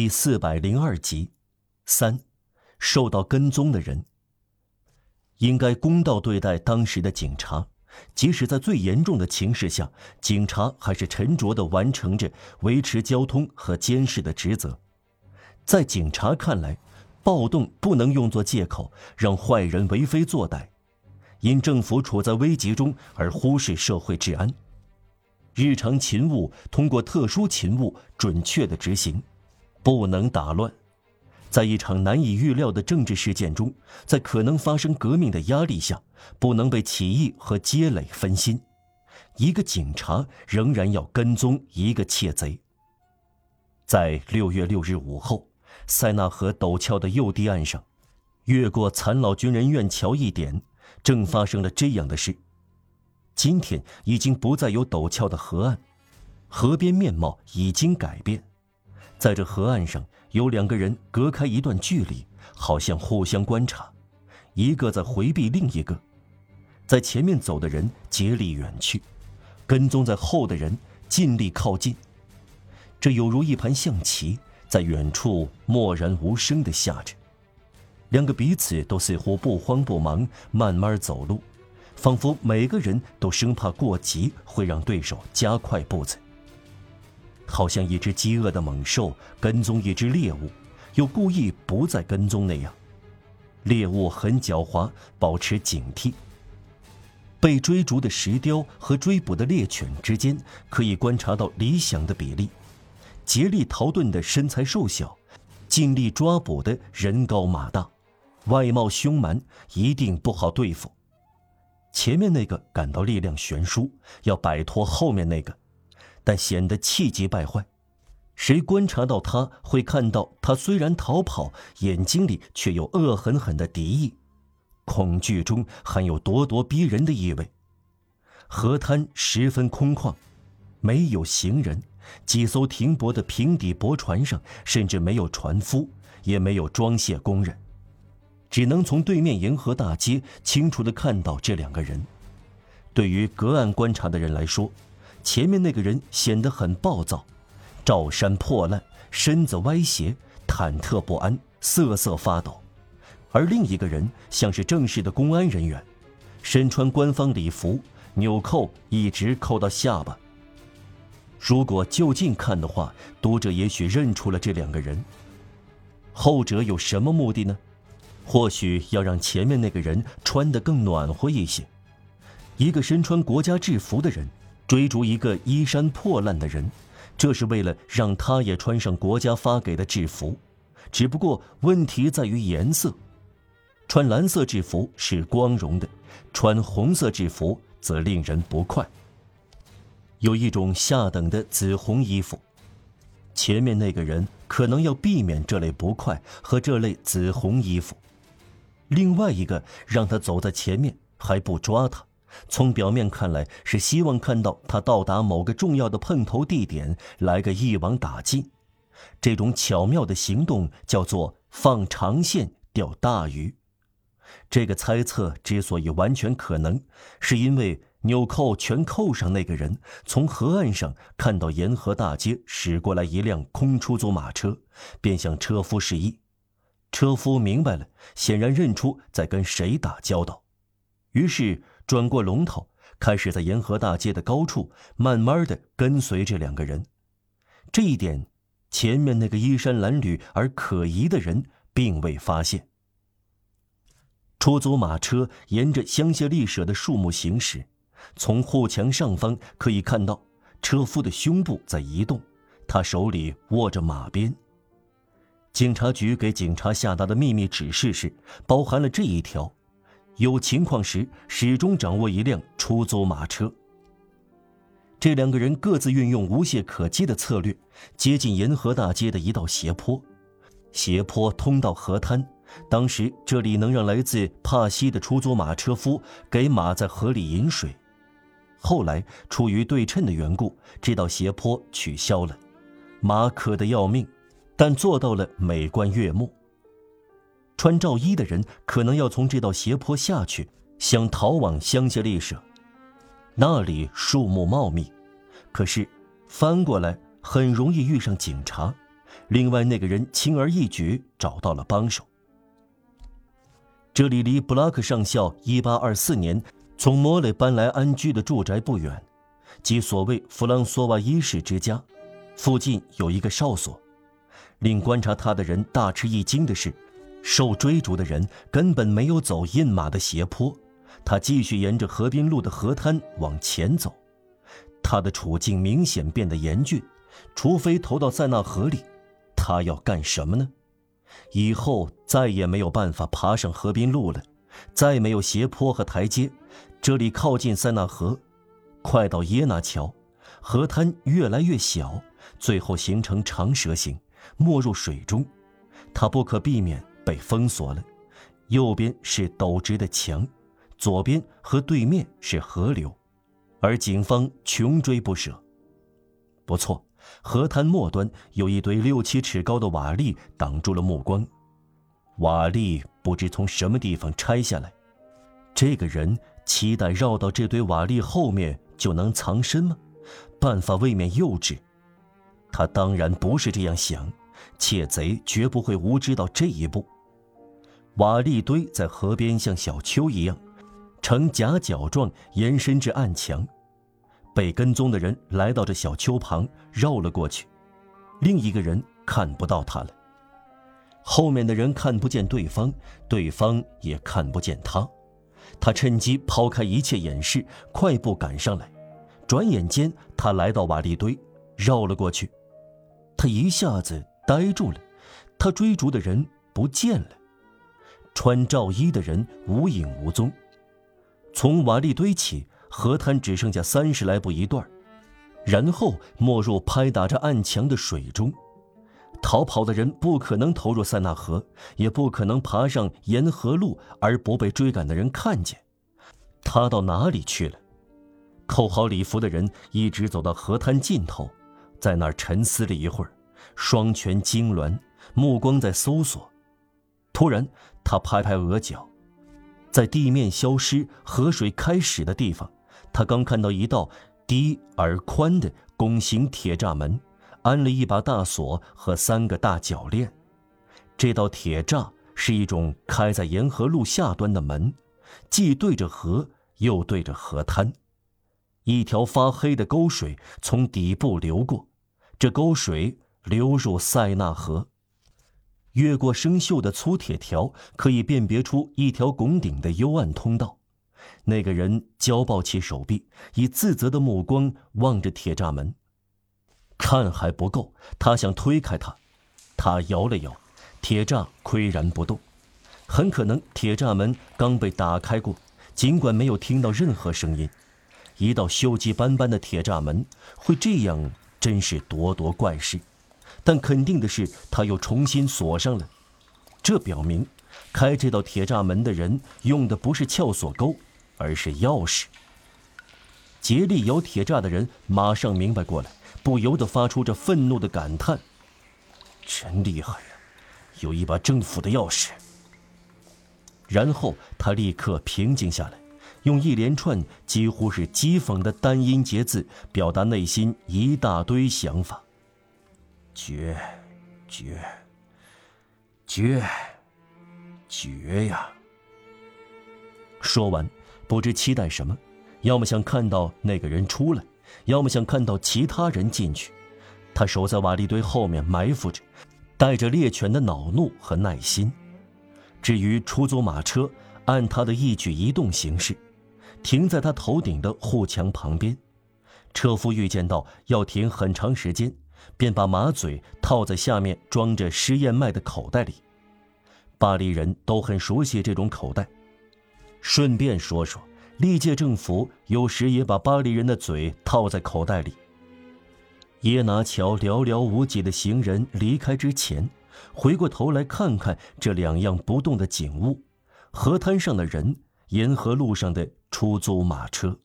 第四百零二集，三，受到跟踪的人，应该公道对待当时的警察。即使在最严重的情势下，警察还是沉着地完成着维持交通和监视的职责。在警察看来，暴动不能用作借口让坏人为非作歹，因政府处在危急中而忽视社会治安。日常勤务通过特殊勤务准确的执行，不能打乱。在一场难以预料的政治事件中，在可能发生革命的压力下，不能被起义和积累分心。一个警察仍然要跟踪一个窃贼。在六月六日午后，塞纳河陡峭的右堤岸上，越过残老军人院桥一点，正发生了这样的事。今天已经不再有陡峭的河岸，河边面貌已经改变，在这河岸上。有两个人隔开一段距离，好像互相观察，一个在回避另一个，在前面走的人竭力远去，跟踪在后的人尽力靠近。这有如一盘象棋，在远处默然无声地下着。两个彼此都似乎不慌不忙，慢慢走路，仿佛每个人都生怕过急会让对手加快步子。好像一只饥饿的猛兽跟踪一只猎物，又故意不再跟踪那样。猎物很狡猾，保持警惕。被追逐的石雕和追捕的猎犬之间可以观察到理想的比例。竭力逃遁的身材瘦小，尽力抓捕的人高马大，外貌凶蛮，一定不好对付。前面那个感到力量悬殊，要摆脱后面那个。但显得气急败坏，谁观察到他，会看到他虽然逃跑，眼睛里却有恶狠狠的敌意，恐惧中含有咄咄逼人的意味。河滩十分空旷，没有行人，几艘停泊的平底驳船上甚至没有船夫，也没有装卸工人，只能从对面沿河大街清楚地看到这两个人。对于隔岸观察的人来说，前面那个人显得很暴躁，罩衫破烂，身子歪斜，忐忑不安，瑟瑟发抖；而另一个人像是正式的公安人员，身穿官方礼服，纽扣一直扣到下巴。如果就近看的话，读者也许认出了这两个人。后者有什么目的呢？或许要让前面那个人穿得更暖和一些。一个身穿国家制服的人。追逐一个衣衫破烂的人，这是为了让他也穿上国家发给的制服，只不过问题在于颜色。穿蓝色制服是光荣的，穿红色制服则令人不快。有一种下等的紫红衣服，前面那个人可能要避免这类不快和这类紫红衣服。另外一个让他走在前面，还不抓他。从表面看来，是希望看到他到达某个重要的碰头地点，来个一网打尽。这种巧妙的行动叫做放长线钓大鱼。这个猜测之所以完全可能，是因为纽扣全扣上那个人从河岸上看到沿河大街驶过来一辆空出租马车，便向车夫示意。车夫明白了，显然认出在跟谁打交道，于是。转过龙头，开始在沿河大街的高处慢慢的跟随这两个人。这一点，前面那个衣衫褴褛而可疑的人并未发现。出租马车沿着香榭丽舍的树木行驶，从护墙上方可以看到车夫的胸部在移动，他手里握着马鞭。警察局给警察下达的秘密指示是，包含了这一条。有情况时，始终掌握一辆出租马车。这两个人各自运用无懈可击的策略，接近沿河大街的一道斜坡。斜坡通到河滩，当时这里能让来自帕西的出租马车夫给马在河里饮水。后来出于对称的缘故，这道斜坡取消了，马渴得要命，但做到了美观悦目。穿罩衣的人可能要从这道斜坡下去，想逃往香榭丽舍，那里树木茂密，可是翻过来很容易遇上警察，另外那个人轻而易举找到了帮手。这里离布拉克上校1824年从摩雷搬来安居的住宅不远，即所谓弗朗索瓦一世之家。附近有一个哨所。令观察他的人大吃一惊的是，受追逐的人根本没有走印马的斜坡，他继续沿着河滨路的河滩往前走。他的处境明显变得严峻，除非投到塞纳河里，他要干什么呢？以后再也没有办法爬上河滨路了，再没有斜坡和台阶。这里靠近塞纳河，快到耶纳桥，河滩越来越小，最后形成长蛇形，没入水中。他不可避免被封锁了。右边是陡直的墙，左边和对面是河流，而警方穷追不舍。不错。河滩末端有一堆六七尺高的瓦砾挡住了目光，瓦砾不知从什么地方拆下来。这个人期待绕到这堆瓦砾后面就能藏身吗？办法未免幼稚。他当然不是这样想，窃贼绝不会无知到这一步。瓦砾堆在河边像小丘一样，呈夹角状延伸至岸墙。被跟踪的人来到这小丘旁，绕了过去。另一个人看不到他了。后面的人看不见对方，对方也看不见他。他趁机抛开一切掩饰，快步赶上来。转眼间，他来到瓦砾堆，绕了过去。他一下子呆住了。他追逐的人不见了，穿罩衣的人无影无踪。从瓦砾堆起。河滩只剩下三十来步一段，然后没入拍打着岸墙的水中。逃跑的人不可能投入塞纳河，也不可能爬上沿河路而不被追赶的人看见。他到哪里去了？扣好礼服的人一直走到河滩尽头，在那儿沉思了一会儿，双拳痉挛，目光在搜索。突然，他拍拍额角，在地面消失、河水开始的地方。他刚看到一道低而宽的拱形铁栅门，安了一把大锁和三个大铰链。这道铁栅是一种开在沿河路下端的门，既对着河，又对着河滩。一条发黑的沟水从底部流过，这沟水流入塞纳河。越过生锈的粗铁条，可以辨别出一条拱顶的幽暗通道。那个人交抱起手臂，以自责的目光望着铁栅门。看还不够，他想推开它。他摇了摇，铁栅岿然不动。很可能铁栅门刚被打开过，尽管没有听到任何声音。一道锈迹斑斑的铁栅门会这样，真是咄咄怪事。但肯定的是，他又重新锁上了。这表明，开这道铁栅门的人用的不是撬锁钩。而是钥匙。竭力摇铁栅的人马上明白过来，不由得发出这愤怒的感叹：“真厉害呀，有一把政府的钥匙。”然后他立刻平静下来，用一连串几乎是讥讽的单音节字表达内心一大堆想法：“绝，绝，绝，绝呀！”说完。不知期待什么，要么想看到那个人出来，要么想看到其他人进去。他守在瓦砾堆后面埋伏着，带着猎犬的恼怒和耐心。至于出租马车，按他的一举一动行事，停在他头顶的护墙旁边。车夫预见到要停很长时间，便把马嘴套在下面装着试验麦的口袋里。巴黎人都很熟悉这种口袋。顺便说说，历届政府有时也把巴黎人的嘴套在口袋里。耶拿桥寥寥无几的行人离开之前，回过头来看看这两样不动的景物：河滩上的人，沿河路上的出租马车。